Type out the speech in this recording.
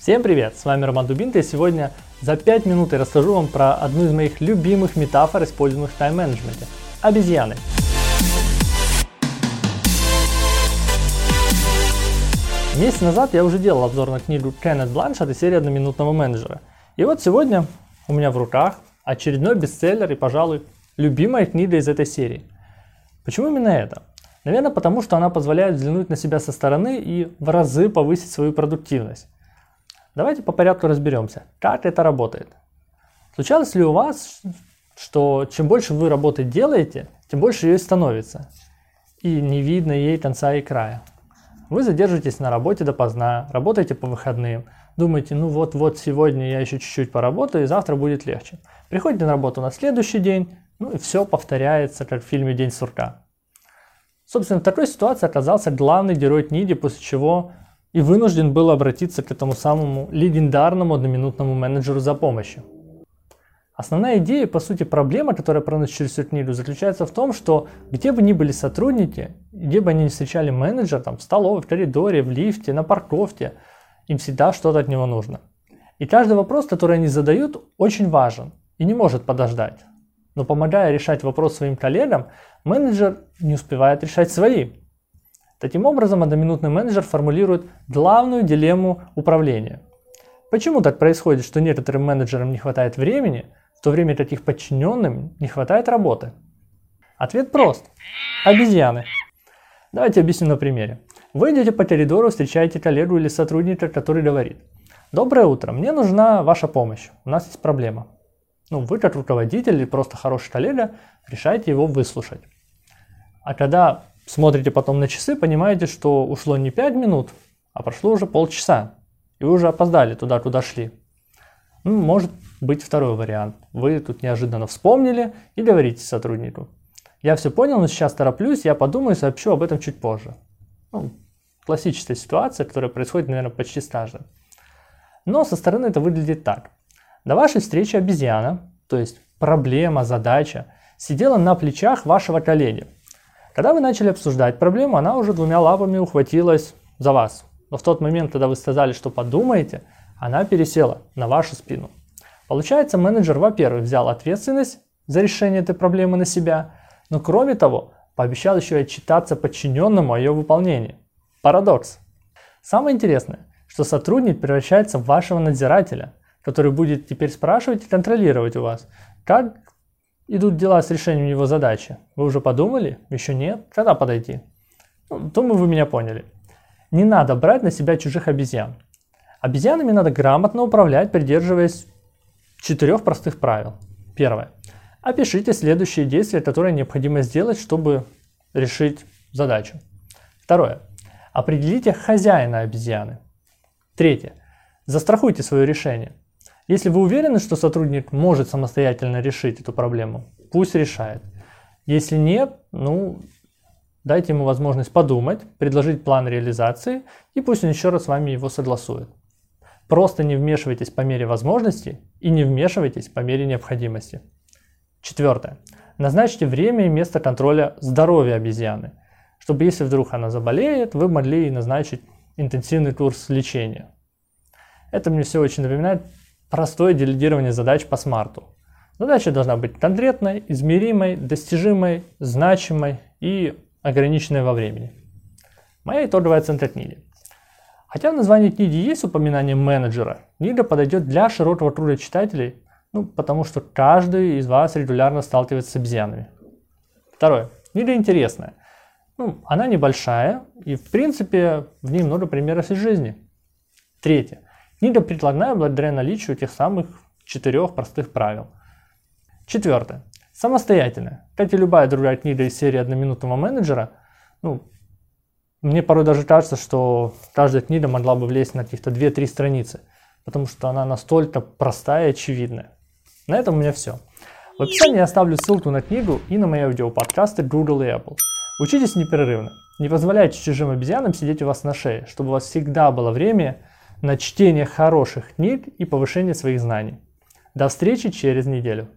Всем привет, с вами Роман Дубинта и сегодня за 5 минут я расскажу вам про одну из моих любимых метафор, используемых в тайм-менеджменте – обезьяны. Месяц назад я уже делал обзор на книгу Кеннет Бланшет и серии одноминутного менеджера. И вот сегодня у меня в руках очередной бестселлер и, пожалуй, любимая книга из этой серии. Почему именно это? Наверное, потому что она позволяет взглянуть на себя со стороны и в разы повысить свою продуктивность. Давайте по порядку разберемся, как это работает. Случалось ли у вас, что чем больше вы работы делаете, тем больше ее становится, и не видно ей конца и края. Вы задержитесь на работе допоздна, работаете по выходным, думаете, ну вот-вот сегодня я еще чуть-чуть поработаю, и завтра будет легче. Приходите на работу на следующий день, ну и все повторяется, как в фильме «День сурка». Собственно, в такой ситуации оказался главный герой книги, после чего и вынужден был обратиться к этому самому легендарному одноминутному менеджеру за помощью. Основная идея, по сути, проблема, которая проносит через всю книгу, заключается в том, что где бы ни были сотрудники, где бы они ни встречали менеджера, там, в столовой, в коридоре, в лифте, на парковке, им всегда что-то от него нужно. И каждый вопрос, который они задают, очень важен и не может подождать. Но помогая решать вопрос своим коллегам, менеджер не успевает решать свои. Таким образом, одноминутный менеджер формулирует главную дилемму управления. Почему так происходит, что некоторым менеджерам не хватает времени – в то время как их подчиненным не хватает работы? Ответ прост. Обезьяны. Давайте объясню на примере. Вы идете по коридору, встречаете коллегу или сотрудника, который говорит, «Доброе утро, мне нужна ваша помощь, у нас есть проблема». Ну, вы как руководитель или просто хороший коллега решаете его выслушать. А когда смотрите потом на часы, понимаете, что ушло не 5 минут, а прошло уже полчаса, и вы уже опоздали туда, куда шли. Ну, может быть второй вариант. Вы тут неожиданно вспомнили и говорите сотруднику. Я все понял, но сейчас тороплюсь, я подумаю и сообщу об этом чуть позже. Ну, классическая ситуация, которая происходит, наверное, почти с каждым. Но со стороны это выглядит так. До вашей встречи обезьяна, то есть проблема, задача, сидела на плечах вашего коллеги. Когда вы начали обсуждать проблему, она уже двумя лапами ухватилась за вас. Но в тот момент, когда вы сказали, что подумаете – она пересела на вашу спину. Получается, менеджер, во-первых, взял ответственность за решение этой проблемы на себя, но кроме того, пообещал еще и отчитаться подчиненному о ее выполнении. Парадокс. Самое интересное, что сотрудник превращается в вашего надзирателя, который будет теперь спрашивать и контролировать у вас, как идут дела с решением его задачи. Вы уже подумали? Еще нет? Когда подойти? Ну, думаю, вы меня поняли. Не надо брать на себя чужих обезьян. Обезьянами надо грамотно управлять, придерживаясь четырех простых правил. Первое. Опишите следующие действия, которые необходимо сделать, чтобы решить задачу. Второе. Определите хозяина обезьяны. Третье. Застрахуйте свое решение. Если вы уверены, что сотрудник может самостоятельно решить эту проблему, пусть решает. Если нет, ну, дайте ему возможность подумать, предложить план реализации, и пусть он еще раз с вами его согласует. Просто не вмешивайтесь по мере возможности и не вмешивайтесь по мере необходимости. Четвертое. Назначьте время и место контроля здоровья обезьяны, чтобы если вдруг она заболеет, вы могли ей назначить интенсивный курс лечения. Это мне все очень напоминает простое делегирование задач по смарту. Задача должна быть конкретной, измеримой, достижимой, значимой и ограниченной во времени. Моя итоговая оценка книги. Хотя в названии книги есть упоминание менеджера, книга подойдет для широкого круга читателей, ну, потому что каждый из вас регулярно сталкивается с обезьянами. Второе. Книга интересная. Ну, она небольшая, и в принципе в ней много примеров из жизни. Третье. Книга прикладная благодаря наличию тех самых четырех простых правил. Четвертое. Самостоятельная. Как и любая другая книга из серии одноминутного менеджера, ну, мне порой даже кажется, что каждая книга могла бы влезть на каких-то 2-3 страницы, потому что она настолько простая и очевидная. На этом у меня все. В описании я оставлю ссылку на книгу и на мои аудиоподкасты Google и Apple. Учитесь непрерывно. Не позволяйте чужим обезьянам сидеть у вас на шее, чтобы у вас всегда было время на чтение хороших книг и повышение своих знаний. До встречи через неделю.